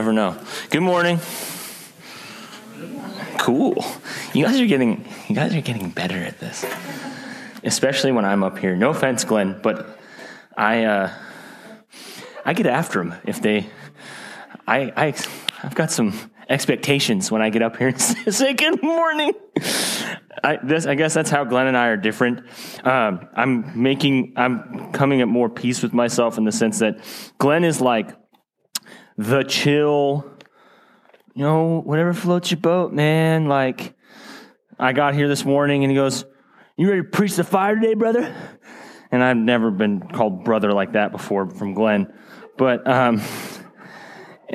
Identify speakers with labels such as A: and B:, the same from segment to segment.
A: Never know. Good morning. Cool. You guys are getting you guys are getting better at this. Especially when I'm up here. No offense, Glenn, but I uh, I get after them if they I I I've got some expectations when I get up here and say good morning. I, this, I guess that's how Glenn and I are different. Um, I'm making, I'm coming at more peace with myself in the sense that Glenn is like the chill, you know, whatever floats your boat, man. Like, I got here this morning and he goes, You ready to preach the fire today, brother? And I've never been called brother like that before from Glenn. But um,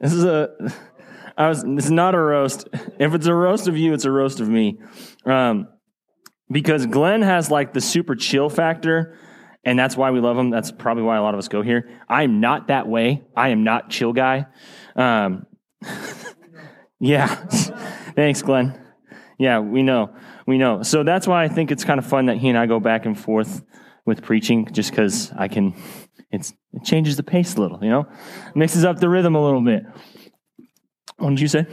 A: this is a. I was. This is not a roast. If it's a roast of you, it's a roast of me, um, because Glenn has like the super chill factor, and that's why we love them. That's probably why a lot of us go here. I'm not that way. I am not chill guy. Um, yeah. Thanks, Glenn. Yeah, we know. We know. So that's why I think it's kind of fun that he and I go back and forth with preaching, just because I can. It changes the pace a little, you know, mixes up the rhythm a little bit. What did you say?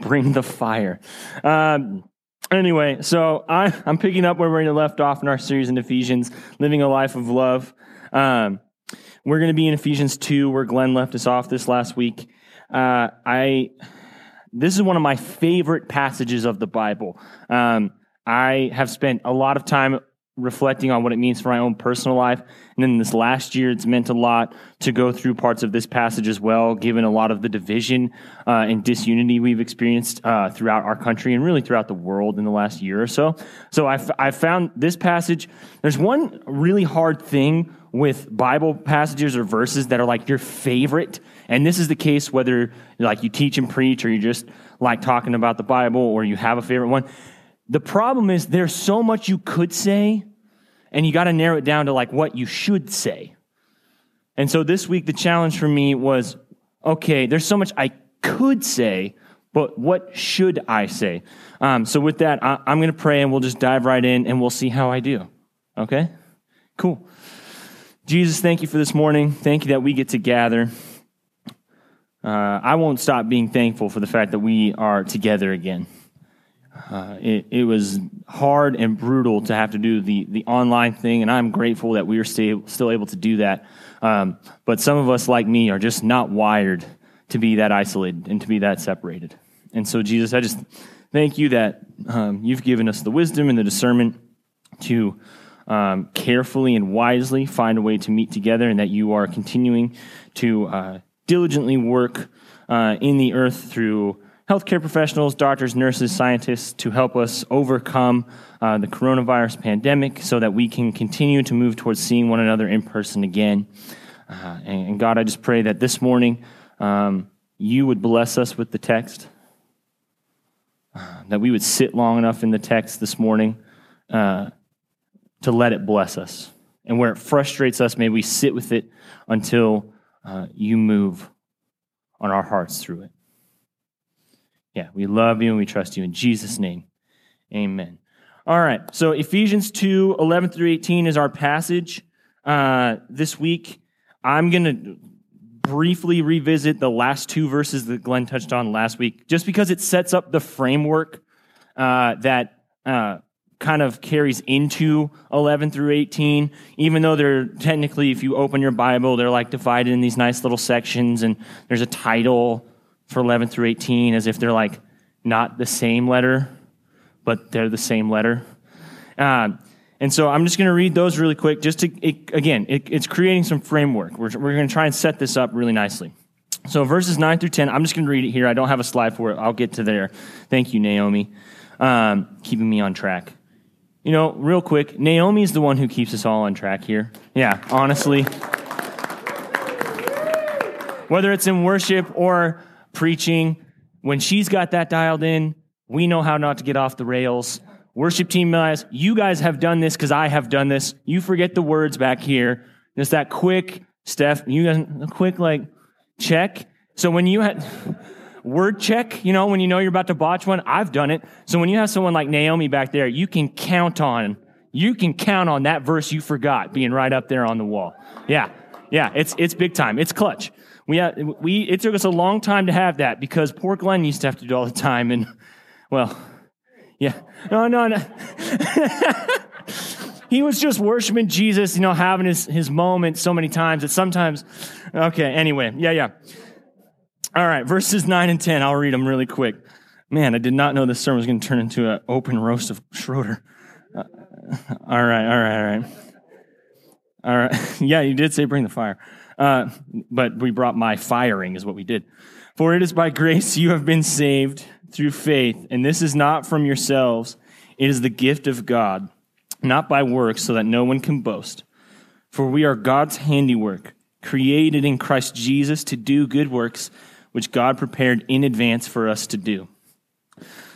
A: Bring the fire. Um, anyway, so I, I'm picking up where we left off in our series in Ephesians, living a life of love. Um, we're going to be in Ephesians 2, where Glenn left us off this last week. Uh, I this is one of my favorite passages of the Bible. Um, I have spent a lot of time reflecting on what it means for my own personal life. And then this last year, it's meant a lot to go through parts of this passage as well, given a lot of the division uh, and disunity we've experienced uh, throughout our country and really throughout the world in the last year or so. So I've found this passage, there's one really hard thing with Bible passages or verses that are like your favorite. And this is the case whether like you teach and preach or you just like talking about the Bible or you have a favorite one. The problem is there's so much you could say and you got to narrow it down to like what you should say. And so this week, the challenge for me was okay, there's so much I could say, but what should I say? Um, so with that, I, am going to pray and we'll just dive right in and we'll see how I do. Okay? Cool. Jesus, thank you for this morning. Thank you that we get to gather. Uh, I won't stop being thankful for the fact that we are together again. Uh, it, it, was hard and brutal to have to do the, the online thing, and I'm grateful that we are still, still able to do that. Um, but some of us, like me, are just not wired to be that isolated and to be that separated. And so, Jesus, I just thank you that um, you've given us the wisdom and the discernment to um, carefully and wisely find a way to meet together, and that you are continuing to uh, diligently work uh, in the earth through healthcare professionals, doctors, nurses, scientists to help us overcome uh, the coronavirus pandemic so that we can continue to move towards seeing one another in person again. Uh, and, and, God, I just pray that this morning um, you would bless us with the text, uh, that we would sit long enough in the text this morning uh, to let it bless us. And where it frustrates us, may we sit with it until uh, you move on our hearts through it. Yeah, we love you and we trust you in Jesus' name. Amen. All right, so Ephesians 2 11 through 18 is our passage. Uh, this week, I'm going to briefly revisit the last two verses that Glenn touched on last week, just because it sets up the framework uh, that uh, kind of carries into 11 through 18, even though they're technically, if you open your Bible, they're like divided in these nice little sections, and there's a title for 11 through 18 as if they're like not the same letter, but they're the same letter. Um, and so I'm just going to read those really quick, just to, it, again, it, it's creating some framework. We're, we're going to try and set this up really nicely. So verses 9 through 10, I'm just going to read it here. I don't have a slide for it. I'll get to there. Thank you, Naomi, um, keeping me on track. You know, real quick, Naomi is the one who keeps us all on track here. Yeah, honestly. Whether it's in worship or preaching, when she's got that dialed in, we know how not to get off the rails. Worship team guys, you guys have done this because I have done this. You forget the words back here. It's that quick, Steph, you guys, a quick like check. So when you had word check, you know, when you know you're about to botch one, I've done it. So when you have someone like Naomi back there, you can count on, you can count on that verse you forgot being right up there on the wall. Yeah. Yeah. It's, it's big time. It's clutch. We, we, it took us a long time to have that because poor Glenn used to have to do all the time. And, well, yeah. No, no, no. he was just worshiping Jesus, you know, having his, his moment so many times that sometimes, okay, anyway, yeah, yeah. All right, verses 9 and 10, I'll read them really quick. Man, I did not know this sermon was going to turn into an open roast of Schroeder. Uh, all right, all right, all right. All right. yeah, you did say bring the fire. Uh, but we brought my firing, is what we did. For it is by grace you have been saved through faith, and this is not from yourselves, it is the gift of God, not by works, so that no one can boast. For we are God's handiwork, created in Christ Jesus to do good works, which God prepared in advance for us to do.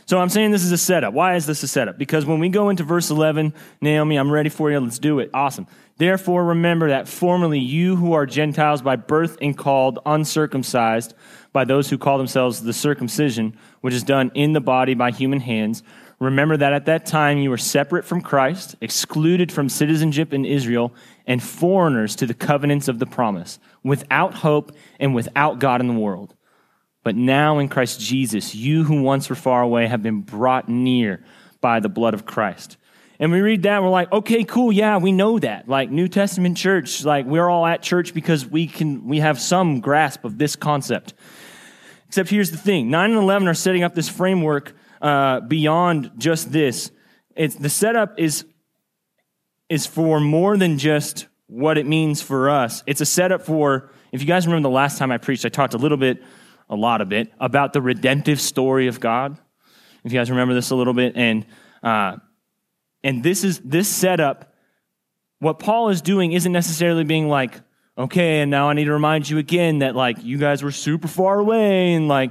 A: So I'm saying this is a setup. Why is this a setup? Because when we go into verse 11, Naomi, I'm ready for you. Let's do it. Awesome. Therefore, remember that formerly you who are Gentiles by birth and called uncircumcised by those who call themselves the circumcision, which is done in the body by human hands, remember that at that time you were separate from Christ, excluded from citizenship in Israel, and foreigners to the covenants of the promise, without hope and without God in the world. But now in Christ Jesus, you who once were far away have been brought near by the blood of Christ. And we read that, we're like, okay, cool, yeah, we know that. Like New Testament church, like we're all at church because we can we have some grasp of this concept. Except here's the thing: nine and eleven are setting up this framework uh, beyond just this. It's the setup is is for more than just what it means for us. It's a setup for. If you guys remember the last time I preached, I talked a little bit, a lot of it, about the redemptive story of God. If you guys remember this a little bit, and uh, and this is this setup, what Paul is doing isn't necessarily being like, okay, and now I need to remind you again that like you guys were super far away and like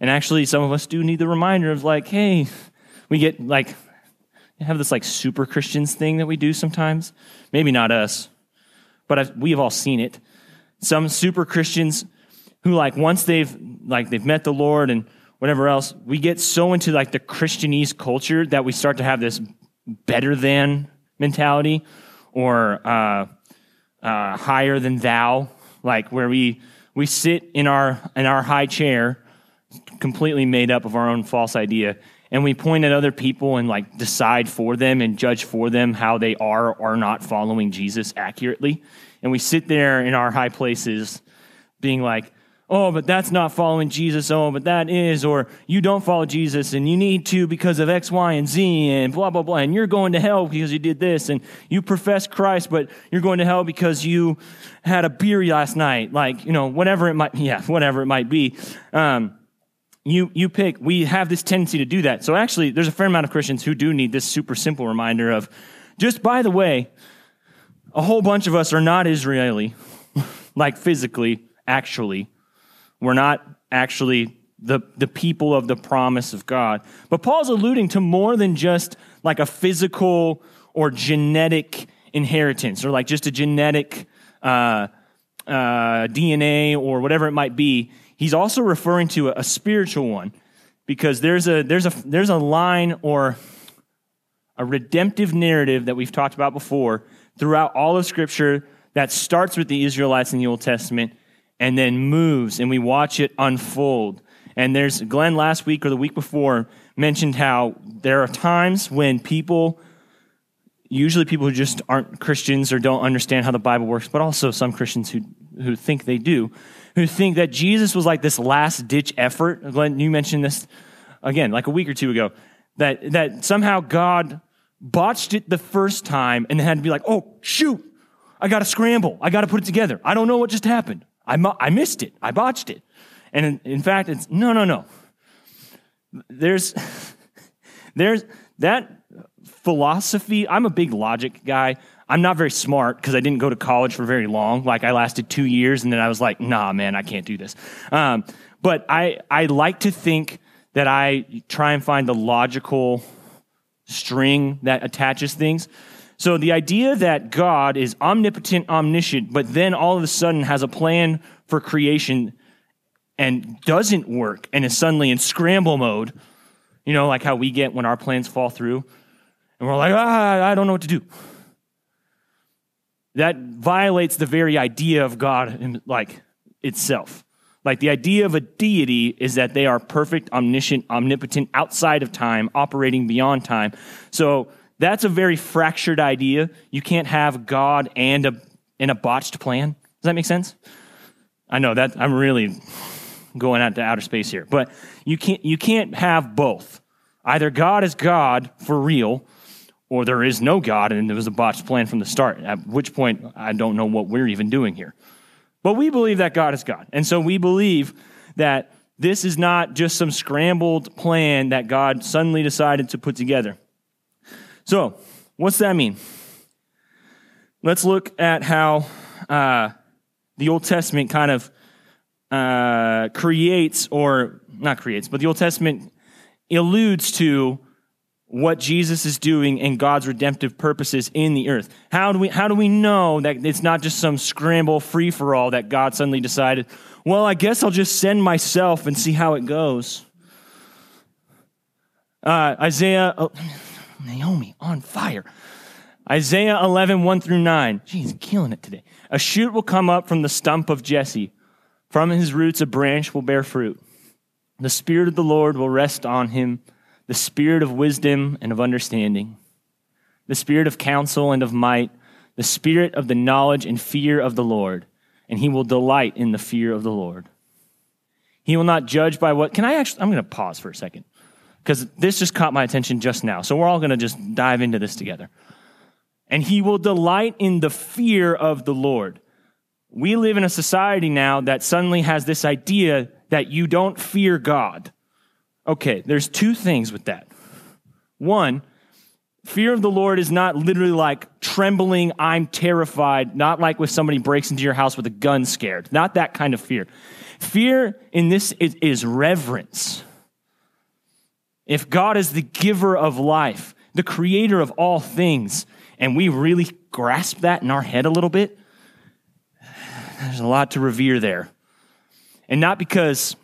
A: and actually some of us do need the reminder of like, hey, we get like have this like super Christians thing that we do sometimes. Maybe not us, but I've, we've all seen it. Some super Christians who like once they've like they've met the Lord and whatever else, we get so into like the Christianese culture that we start to have this better than mentality or uh, uh, higher than thou, like where we we sit in our in our high chair, completely made up of our own false idea, and we point at other people and like decide for them and judge for them how they are or are not following Jesus accurately, and we sit there in our high places, being like, oh, but that's not following Jesus. Oh, but that is. Or you don't follow Jesus and you need to because of X, Y, and Z and blah, blah, blah. And you're going to hell because you did this. And you profess Christ, but you're going to hell because you had a beer last night. Like, you know, whatever it might, yeah, whatever it might be. Um, you, you pick, we have this tendency to do that. So actually, there's a fair amount of Christians who do need this super simple reminder of just by the way, a whole bunch of us are not Israeli, like physically, actually we're not actually the, the people of the promise of God. But Paul's alluding to more than just like a physical or genetic inheritance or like just a genetic uh, uh, DNA or whatever it might be. He's also referring to a, a spiritual one because there's a, there's, a, there's a line or a redemptive narrative that we've talked about before throughout all of Scripture that starts with the Israelites in the Old Testament and then moves and we watch it unfold. And there's Glenn last week or the week before mentioned how there are times when people, usually people who just aren't Christians or don't understand how the Bible works, but also some Christians who, who think they do, who think that Jesus was like this last ditch effort. Glenn, you mentioned this again, like a week or two ago, that, that somehow God botched it the first time and then had to be like, oh, shoot, I got to scramble. I got to put it together. I don't know what just happened. I, I missed it. I botched it. And in, in fact, it's no, no, no. There's, there's that philosophy. I'm a big logic guy. I'm not very smart because I didn't go to college for very long. Like I lasted two years and then I was like, nah, man, I can't do this. Um, but I, I like to think that I try and find the logical string that attaches things. So the idea that God is omnipotent, omniscient, but then all of a sudden has a plan for creation and doesn't work and is suddenly in scramble mode, you know, like how we get when our plans fall through, and we're like, ah, I don't know what to do. That violates the very idea of God, like itself. Like the idea of a deity is that they are perfect, omniscient, omnipotent, outside of time, operating beyond time. So that's a very fractured idea. You can't have God and a, and a botched plan. Does that make sense? I know that I'm really going out to outer space here, but you can't, you can't have both. Either God is God for real, or there is no God and there was a botched plan from the start, at which point I don't know what we're even doing here. But we believe that God is God. And so we believe that this is not just some scrambled plan that God suddenly decided to put together. So, what's that mean? Let's look at how uh, the Old Testament kind of uh, creates, or not creates, but the Old Testament alludes to what Jesus is doing and God's redemptive purposes in the earth. How do we, how do we know that it's not just some scramble free for all that God suddenly decided, well, I guess I'll just send myself and see how it goes? Uh, Isaiah, oh, Naomi on fire. Isaiah 11, 1 through 9. She's killing it today. A shoot will come up from the stump of Jesse. From his roots, a branch will bear fruit. The Spirit of the Lord will rest on him the spirit of wisdom and of understanding, the spirit of counsel and of might, the spirit of the knowledge and fear of the Lord, and he will delight in the fear of the Lord. He will not judge by what. Can I actually? I'm going to pause for a second because this just caught my attention just now. So we're all going to just dive into this together. And he will delight in the fear of the Lord. We live in a society now that suddenly has this idea that you don't fear God. Okay, there's two things with that. One, fear of the Lord is not literally like trembling, I'm terrified, not like when somebody breaks into your house with a gun scared. Not that kind of fear. Fear in this is, is reverence. If God is the giver of life, the creator of all things, and we really grasp that in our head a little bit, there's a lot to revere there. And not because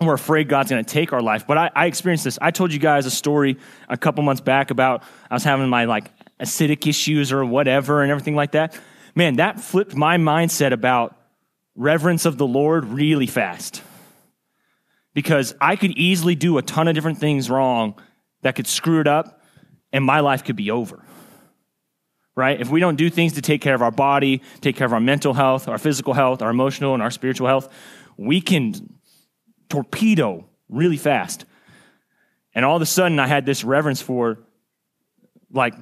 A: we're afraid God's going to take our life. But I, I, experienced this. I told you guys a story a couple months back about I was having my like acidic issues or whatever and everything like that. Man, that flipped my mindset about reverence of the Lord really fast. Because I could easily do a ton of different things wrong that could screw it up and my life could be over. Right? If we don't do things to take care of our body, take care of our mental health, our physical health, our emotional and our spiritual health, we can torpedo really fast. And all of a sudden, I had this reverence for, like,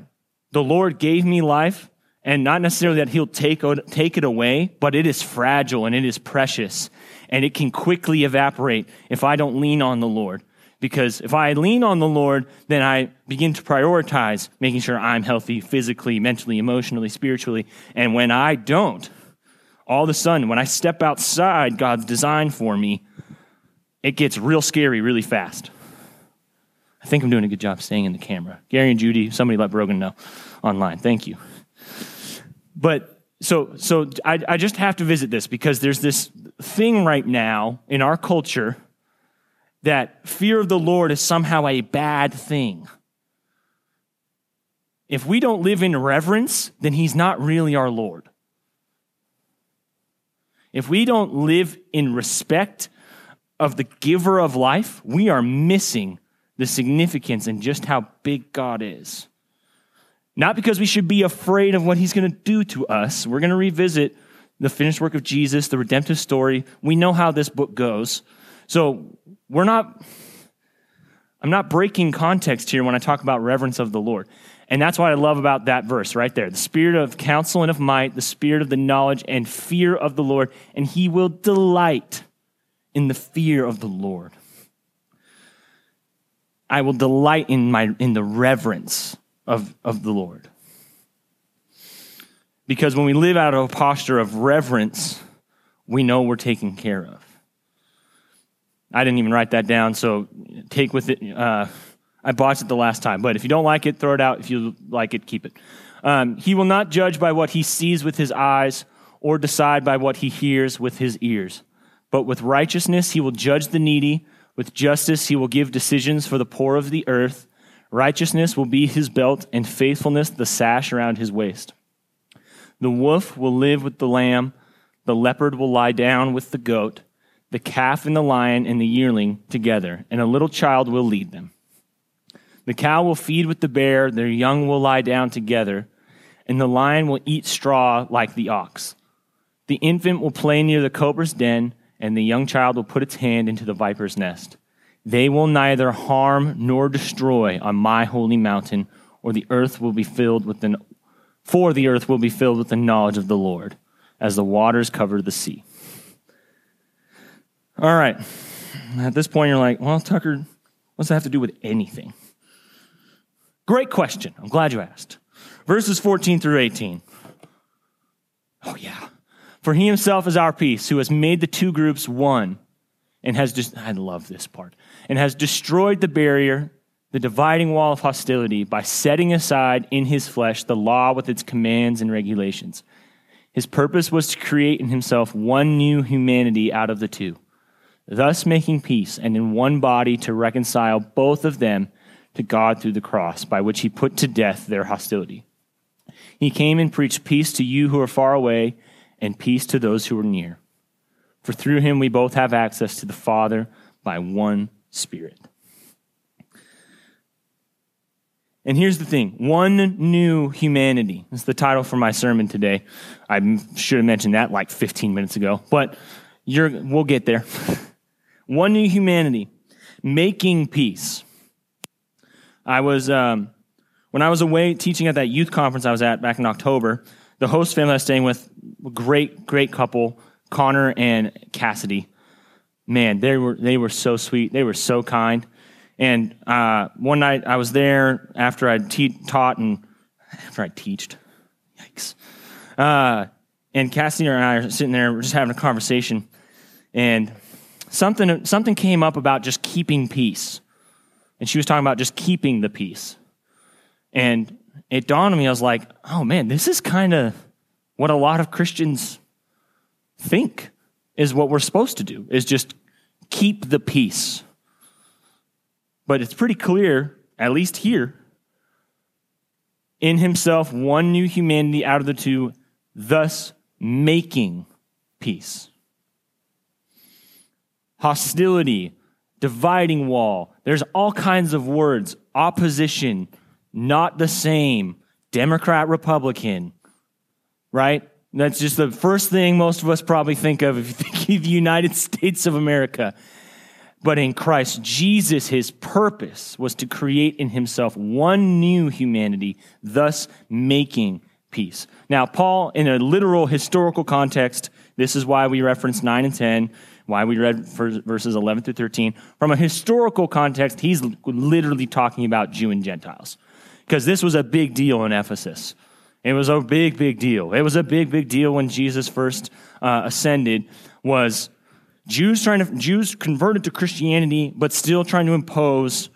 A: the Lord gave me life, and not necessarily that He'll take, take it away, but it is fragile and it is precious, and it can quickly evaporate if I don't lean on the Lord. Because if I lean on the Lord, then I begin to prioritize making sure I'm healthy physically, mentally, emotionally, spiritually. And when I don't, all of a sudden, when I step outside God's design for me, it gets real scary really fast. I think I'm doing a good job staying in the camera. Gary and Judy, somebody let Brogan know online. Thank you. But so so I, I just have to visit this because there's this thing right now in our culture that fear of the Lord is somehow a bad thing. If we don't live in reverence, then he's not really our Lord. If we don't live in respect of the giver of life, we are missing the significance and just how big God is. Not because we should be afraid of what he's going to do to us. We're going to revisit the finished work of Jesus, the redemptive story. We know how this book goes. So we're not, I'm not breaking context here when I talk about reverence of the Lord. And that's what I love about that verse right there. The spirit of counsel and of might, the spirit of the knowledge and fear of the Lord, and he will delight in the fear of the Lord. I will delight in my in the reverence of, of the Lord. Because when we live out of a posture of reverence, we know we're taken care of. I didn't even write that down, so take with it. Uh, I botched it the last time, but if you don't like it, throw it out. If you like it, keep it. Um, he will not judge by what he sees with his eyes or decide by what he hears with his ears. But with righteousness he will judge the needy. With justice he will give decisions for the poor of the earth. Righteousness will be his belt, and faithfulness the sash around his waist. The wolf will live with the lamb. The leopard will lie down with the goat. The calf and the lion and the yearling together, and a little child will lead them. The cow will feed with the bear, their young will lie down together, and the lion will eat straw like the ox. The infant will play near the cobra's den, and the young child will put its hand into the viper's nest. They will neither harm nor destroy on my holy mountain, or the earth will be filled with the for the earth will be filled with the knowledge of the Lord, as the waters cover the sea. All right. At this point, you're like, well, Tucker, what's that have to do with anything? Great question. I'm glad you asked. Verses 14 through 18. Oh, yeah. For he himself is our peace, who has made the two groups one and has just, I love this part, and has destroyed the barrier, the dividing wall of hostility by setting aside in his flesh the law with its commands and regulations. His purpose was to create in himself one new humanity out of the two, thus making peace, and in one body to reconcile both of them to God through the cross, by which he put to death their hostility. He came and preached peace to you who are far away and peace to those who are near. For through him we both have access to the Father by one Spirit. And here's the thing one new humanity. That's the title for my sermon today. I should have mentioned that like 15 minutes ago, but we'll get there. one new humanity, making peace. I was, um, when I was away teaching at that youth conference I was at back in October, the host family I was staying with, great, great couple, Connor and Cassidy. Man, they were, they were so sweet. They were so kind. And uh, one night I was there after I te- taught and after I teached. Yikes. Uh, and Cassie and I are sitting there, we're just having a conversation. And something, something came up about just keeping peace. And she was talking about just keeping the peace. And it dawned on me, I was like, oh man, this is kind of what a lot of Christians think is what we're supposed to do, is just keep the peace. But it's pretty clear, at least here, in himself, one new humanity out of the two, thus making peace. Hostility, dividing wall. There's all kinds of words opposition, not the same, Democrat, Republican, right? That's just the first thing most of us probably think of if you think of the United States of America. But in Christ Jesus, his purpose was to create in himself one new humanity, thus making peace. Now, Paul, in a literal historical context, this is why we reference 9 and 10 why we read verses 11 through 13. From a historical context, he's literally talking about Jew and Gentiles because this was a big deal in Ephesus. It was a big, big deal. It was a big, big deal when Jesus first uh, ascended. Was Jews trying to Jews converted to Christianity, but still trying to impose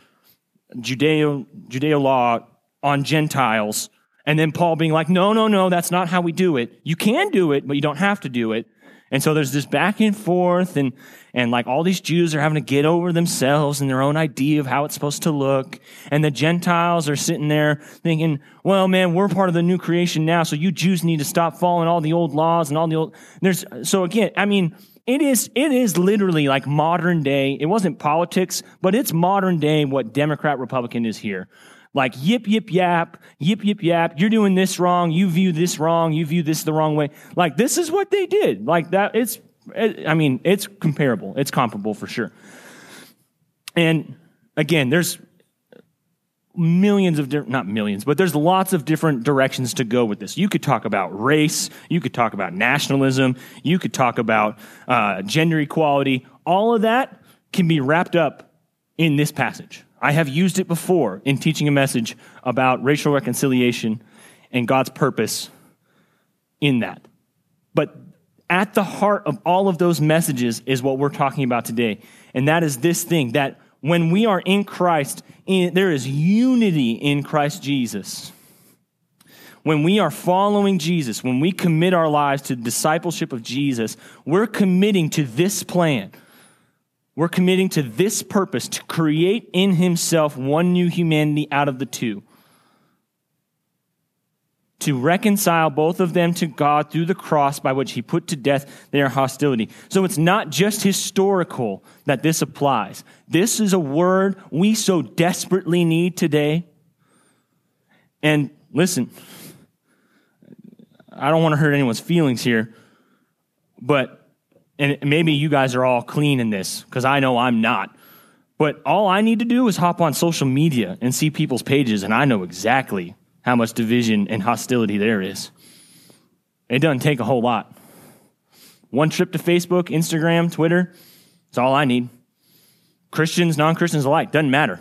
A: Judeo Judeo law on Gentiles, and then Paul being like, "No, no, no, that's not how we do it. You can do it, but you don't have to do it." And so there's this back and forth and, and like all these Jews are having to get over themselves and their own idea of how it's supposed to look. And the Gentiles are sitting there thinking, well, man, we're part of the new creation now. So you Jews need to stop following all the old laws and all the old, there's, so again, I mean, it is, it is literally like modern day. It wasn't politics, but it's modern day what Democrat Republican is here like yip, yip, yap, yip, yip, yap. You're doing this wrong. You view this wrong. You view this the wrong way. Like this is what they did. Like that. It's, it, I mean, it's comparable. It's comparable for sure. And again, there's millions of different, not millions, but there's lots of different directions to go with this. You could talk about race, you could talk about nationalism, you could talk about uh, gender equality. All of that can be wrapped up in this passage. I have used it before in teaching a message about racial reconciliation and God's purpose in that. But at the heart of all of those messages is what we're talking about today. And that is this thing that when we are in Christ, in, there is unity in Christ Jesus. When we are following Jesus, when we commit our lives to discipleship of Jesus, we're committing to this plan. We're committing to this purpose to create in Himself one new humanity out of the two to reconcile both of them to God through the cross by which he put to death their hostility. So it's not just historical that this applies. This is a word we so desperately need today. And listen, I don't want to hurt anyone's feelings here, but, and maybe you guys are all clean in this because I know I'm not. But all I need to do is hop on social media and see people's pages, and I know exactly how much division and hostility there is. It doesn't take a whole lot. One trip to Facebook, Instagram, Twitter, it's all I need. Christians, non Christians alike, doesn't matter.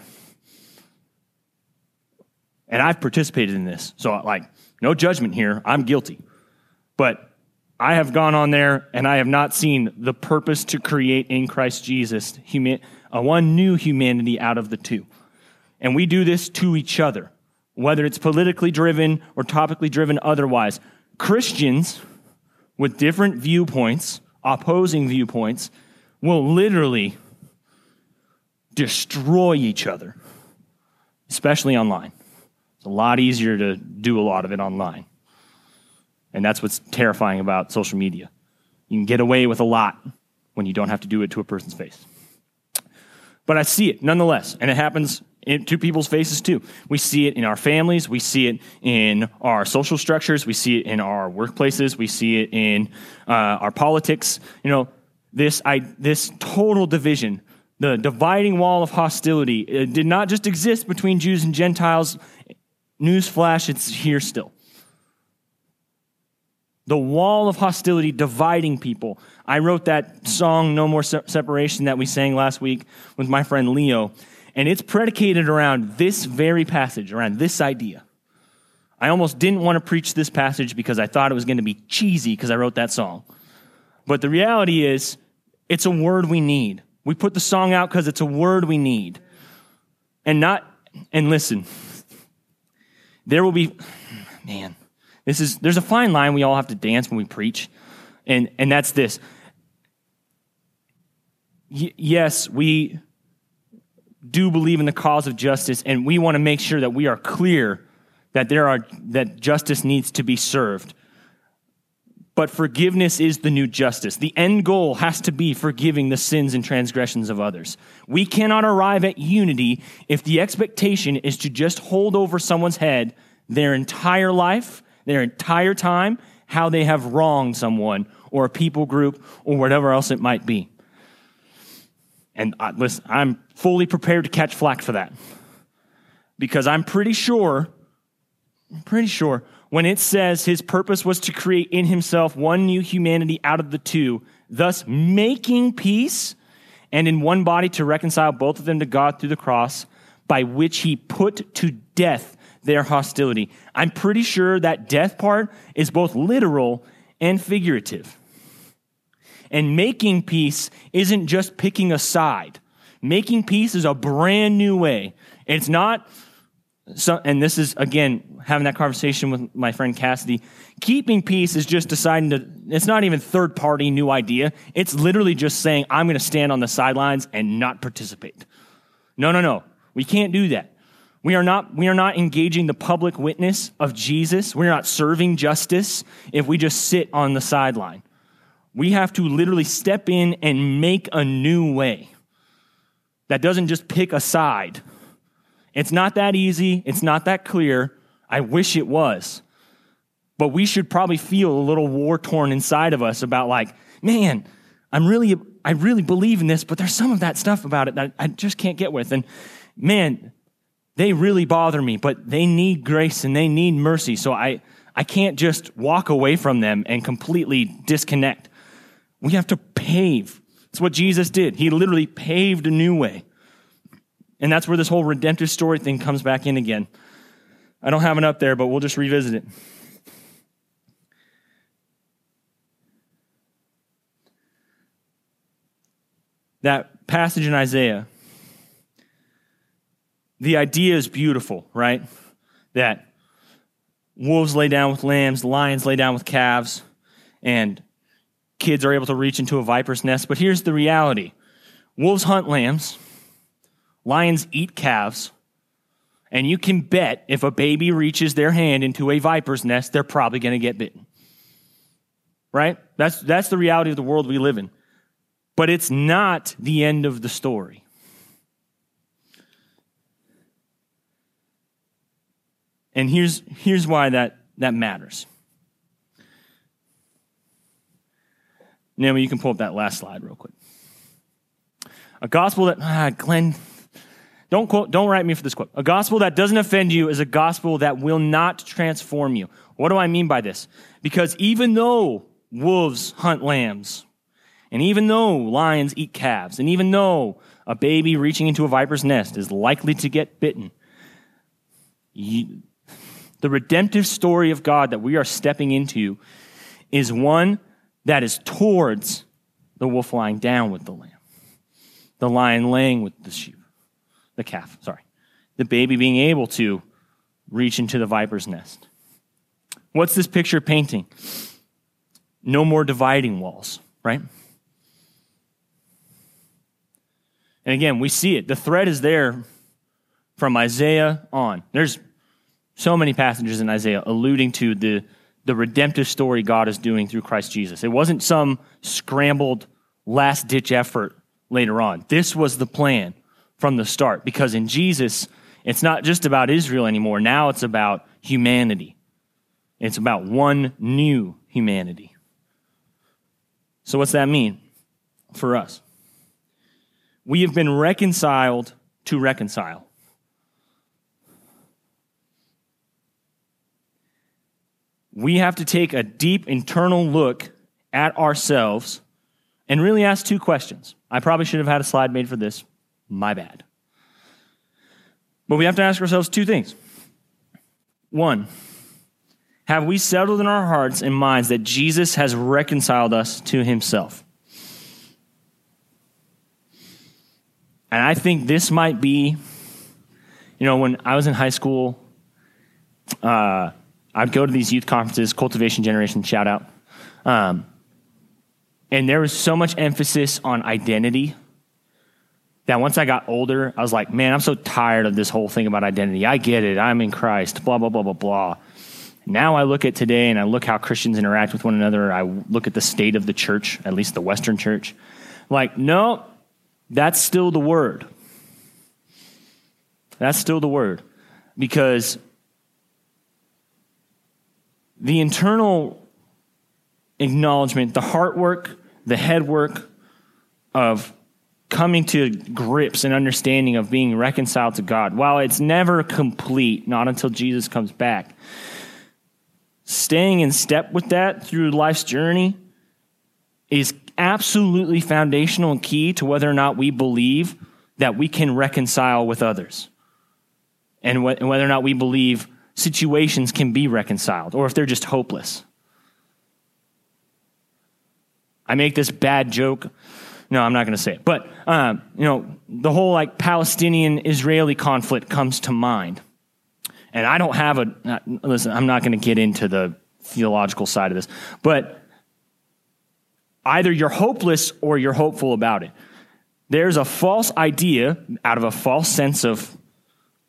A: And I've participated in this. So, like, no judgment here. I'm guilty. But I have gone on there and I have not seen the purpose to create in Christ Jesus a one new humanity out of the two. And we do this to each other whether it's politically driven or topically driven otherwise. Christians with different viewpoints, opposing viewpoints, will literally destroy each other, especially online. It's a lot easier to do a lot of it online. And that's what's terrifying about social media. You can get away with a lot when you don't have to do it to a person's face. But I see it nonetheless, and it happens to people's faces too. We see it in our families, we see it in our social structures, we see it in our workplaces, we see it in uh, our politics. You know, this I, this total division, the dividing wall of hostility, it did not just exist between Jews and Gentiles. Newsflash, it's here still. The wall of hostility dividing people. I wrote that song, No More Separation, that we sang last week with my friend Leo. And it's predicated around this very passage, around this idea. I almost didn't want to preach this passage because I thought it was going to be cheesy because I wrote that song. But the reality is, it's a word we need. We put the song out because it's a word we need. And not, and listen, there will be, man, this is, there's a fine line we all have to dance when we preach. And, and that's this. Y- yes, we, do believe in the cause of justice, and we want to make sure that we are clear that there are that justice needs to be served. But forgiveness is the new justice. The end goal has to be forgiving the sins and transgressions of others. We cannot arrive at unity if the expectation is to just hold over someone's head their entire life, their entire time, how they have wronged someone or a people group or whatever else it might be. And I, listen, I'm fully prepared to catch flack for that. Because I'm pretty sure, I'm pretty sure, when it says his purpose was to create in himself one new humanity out of the two, thus making peace, and in one body to reconcile both of them to God through the cross, by which he put to death their hostility. I'm pretty sure that death part is both literal and figurative. And making peace isn't just picking a side. Making peace is a brand new way. It's not, so, and this is, again, having that conversation with my friend Cassidy. Keeping peace is just deciding to, it's not even third party new idea. It's literally just saying, I'm going to stand on the sidelines and not participate. No, no, no. We can't do that. We are not, we are not engaging the public witness of Jesus. We're not serving justice if we just sit on the sideline. We have to literally step in and make a new way that doesn't just pick a side. It's not that easy, it's not that clear. I wish it was. But we should probably feel a little war torn inside of us about, like, man, I'm really, I really believe in this, but there's some of that stuff about it that I just can't get with. And man, they really bother me, but they need grace and they need mercy. So I, I can't just walk away from them and completely disconnect. We have to pave. It's what Jesus did. He literally paved a new way. And that's where this whole redemptive story thing comes back in again. I don't have it up there, but we'll just revisit it. That passage in Isaiah, the idea is beautiful, right? That wolves lay down with lambs, lions lay down with calves, and kids are able to reach into a viper's nest. But here's the reality wolves hunt lambs, lions eat calves, and you can bet if a baby reaches their hand into a viper's nest, they're probably going to get bitten. Right? That's, that's the reality of the world we live in. But it's not the end of the story. And here's, here's why that, that matters. Naomi, you can pull up that last slide real quick. A gospel that, ah, Glenn, don't quote, don't write me for this quote. A gospel that doesn't offend you is a gospel that will not transform you. What do I mean by this? Because even though wolves hunt lambs, and even though lions eat calves, and even though a baby reaching into a viper's nest is likely to get bitten, you, the redemptive story of God that we are stepping into is one that is towards the wolf lying down with the lamb, the lion laying with the sheep, the calf, sorry, the baby being able to reach into the viper's nest. What's this picture painting? No more dividing walls, right? And again, we see it. The thread is there from Isaiah on. There's so many passages in Isaiah alluding to the, the redemptive story God is doing through Christ Jesus. It wasn't some scrambled last ditch effort later on. This was the plan from the start because in Jesus, it's not just about Israel anymore. Now it's about humanity. It's about one new humanity. So, what's that mean for us? We have been reconciled to reconcile. We have to take a deep internal look at ourselves and really ask two questions. I probably should have had a slide made for this. My bad. But we have to ask ourselves two things. One, have we settled in our hearts and minds that Jesus has reconciled us to himself? And I think this might be, you know, when I was in high school, uh, I'd go to these youth conferences, Cultivation Generation, shout out. Um, and there was so much emphasis on identity that once I got older, I was like, man, I'm so tired of this whole thing about identity. I get it. I'm in Christ, blah, blah, blah, blah, blah. Now I look at today and I look how Christians interact with one another. I look at the state of the church, at least the Western church. Like, no, that's still the word. That's still the word. Because the internal acknowledgement, the heart work, the head work of coming to grips and understanding of being reconciled to God, while it's never complete, not until Jesus comes back, staying in step with that through life's journey is absolutely foundational and key to whether or not we believe that we can reconcile with others and, wh- and whether or not we believe situations can be reconciled or if they're just hopeless. I make this bad joke. No, I'm not going to say it. But, um, you know, the whole like Palestinian Israeli conflict comes to mind. And I don't have a, uh, listen, I'm not going to get into the theological side of this, but either you're hopeless or you're hopeful about it. There's a false idea out of a false sense of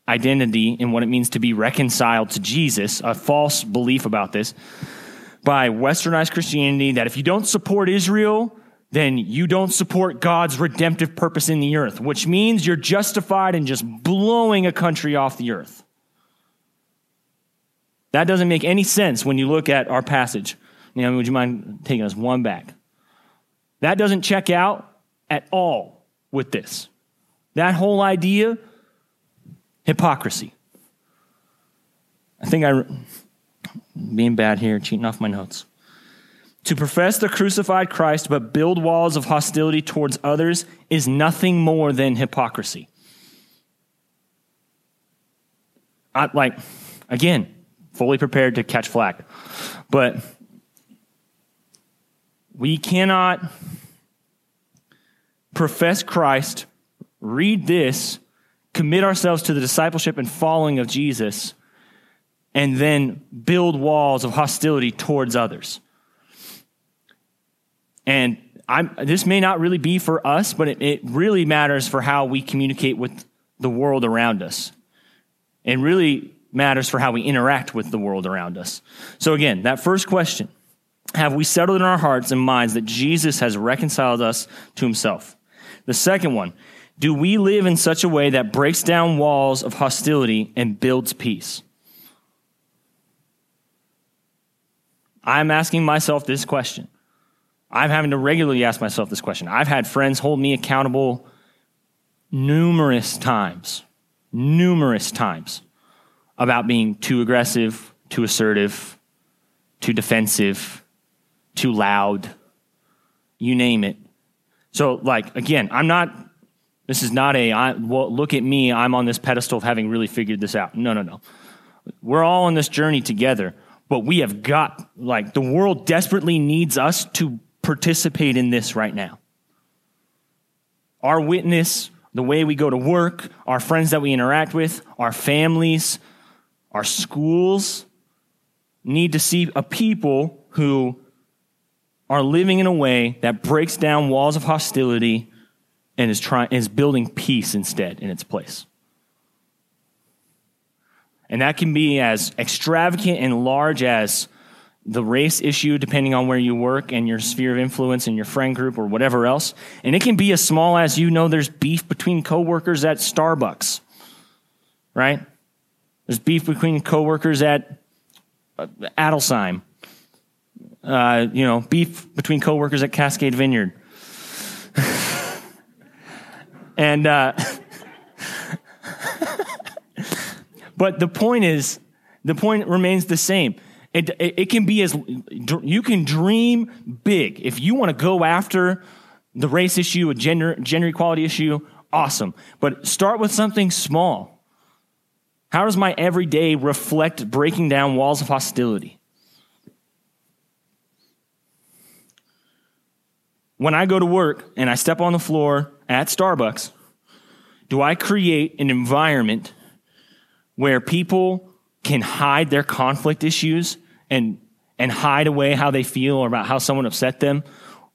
A: identity and what it means to be reconciled to Jesus, a false belief about this by westernized Christianity that if you don't support Israel, then you don't support God's redemptive purpose in the earth, which means you're justified in just blowing a country off the earth. That doesn't make any sense when you look at our passage. Would you mind taking us one back? That doesn't check out at all with this. That whole idea hypocrisy. I think I, being bad here, cheating off my notes. To profess the crucified Christ but build walls of hostility towards others is nothing more than hypocrisy. I, like, again, fully prepared to catch flack. But we cannot profess Christ, read this, commit ourselves to the discipleship and following of Jesus, and then build walls of hostility towards others. And I'm, this may not really be for us, but it, it really matters for how we communicate with the world around us. It really matters for how we interact with the world around us. So, again, that first question have we settled in our hearts and minds that Jesus has reconciled us to himself? The second one, do we live in such a way that breaks down walls of hostility and builds peace? I'm asking myself this question. I'm having to regularly ask myself this question. I've had friends hold me accountable numerous times, numerous times about being too aggressive, too assertive, too defensive, too loud, you name it. So, like, again, I'm not, this is not a, I, well, look at me, I'm on this pedestal of having really figured this out. No, no, no. We're all on this journey together, but we have got, like, the world desperately needs us to participate in this right now. Our witness, the way we go to work, our friends that we interact with, our families, our schools need to see a people who are living in a way that breaks down walls of hostility and is trying is building peace instead in its place. And that can be as extravagant and large as the race issue, depending on where you work and your sphere of influence and your friend group or whatever else. And it can be as small as you know there's beef between coworkers at Starbucks, right? There's beef between coworkers at uh, Adelsheim. Uh, you know, beef between coworkers at Cascade Vineyard. And, uh, but the point is, the point remains the same. It, it, it, can be as, you can dream big. If you want to go after the race issue, a gender, gender equality issue, awesome. But start with something small. How does my everyday reflect breaking down walls of hostility? When I go to work and I step on the floor at Starbucks, do I create an environment where people can hide their conflict issues and, and hide away how they feel or about how someone upset them?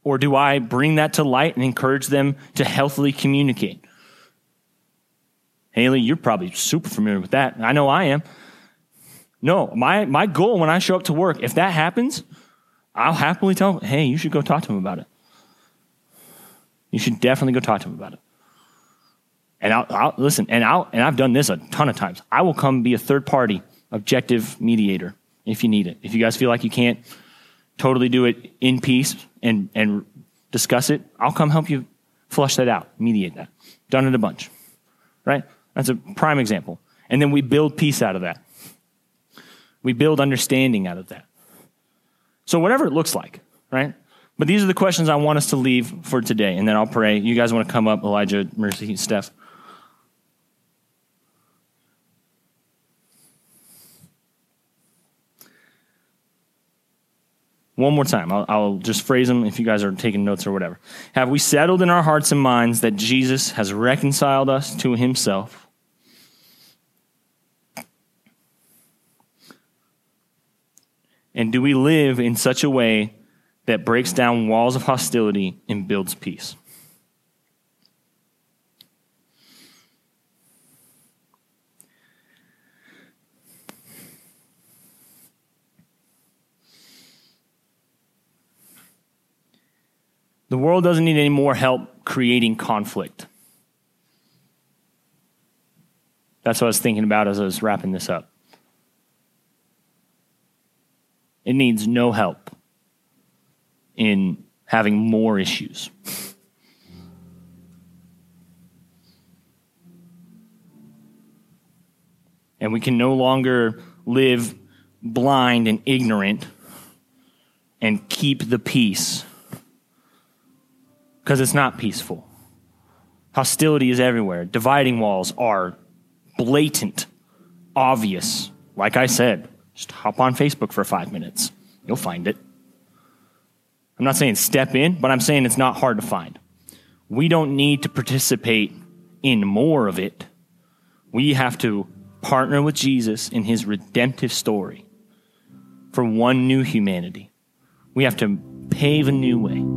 A: Or do I bring that to light and encourage them to healthily communicate? Haley, you're probably super familiar with that. I know I am. No, my, my goal when I show up to work, if that happens, I'll happily tell hey, you should go talk to him about it. You should definitely go talk to him about it. And I'll, I'll listen, and I'll and I've done this a ton of times. I will come be a third party objective mediator if you need it. If you guys feel like you can't totally do it in peace and and discuss it, I'll come help you flush that out, mediate that. Done it a bunch. Right? That's a prime example. And then we build peace out of that. We build understanding out of that. So, whatever it looks like, right? But these are the questions I want us to leave for today, and then I'll pray. You guys want to come up, Elijah, Mercy, Steph? One more time. I'll, I'll, just phrase them if you guys are taking notes or whatever. Have we settled in our hearts and minds that Jesus has reconciled us to himself? And do we live in such a way that breaks down walls of hostility and builds peace? The world doesn't need any more help creating conflict. That's what I was thinking about as I was wrapping this up. It needs no help in having more issues. And we can no longer live blind and ignorant and keep the peace because it's not peaceful. Hostility is everywhere. Dividing walls are blatant, obvious. Like I said, just hop on Facebook for five minutes. You'll find it. I'm not saying step in, but I'm saying it's not hard to find. We don't need to participate in more of it. We have to partner with Jesus in his redemptive story for one new humanity. We have to pave a new way.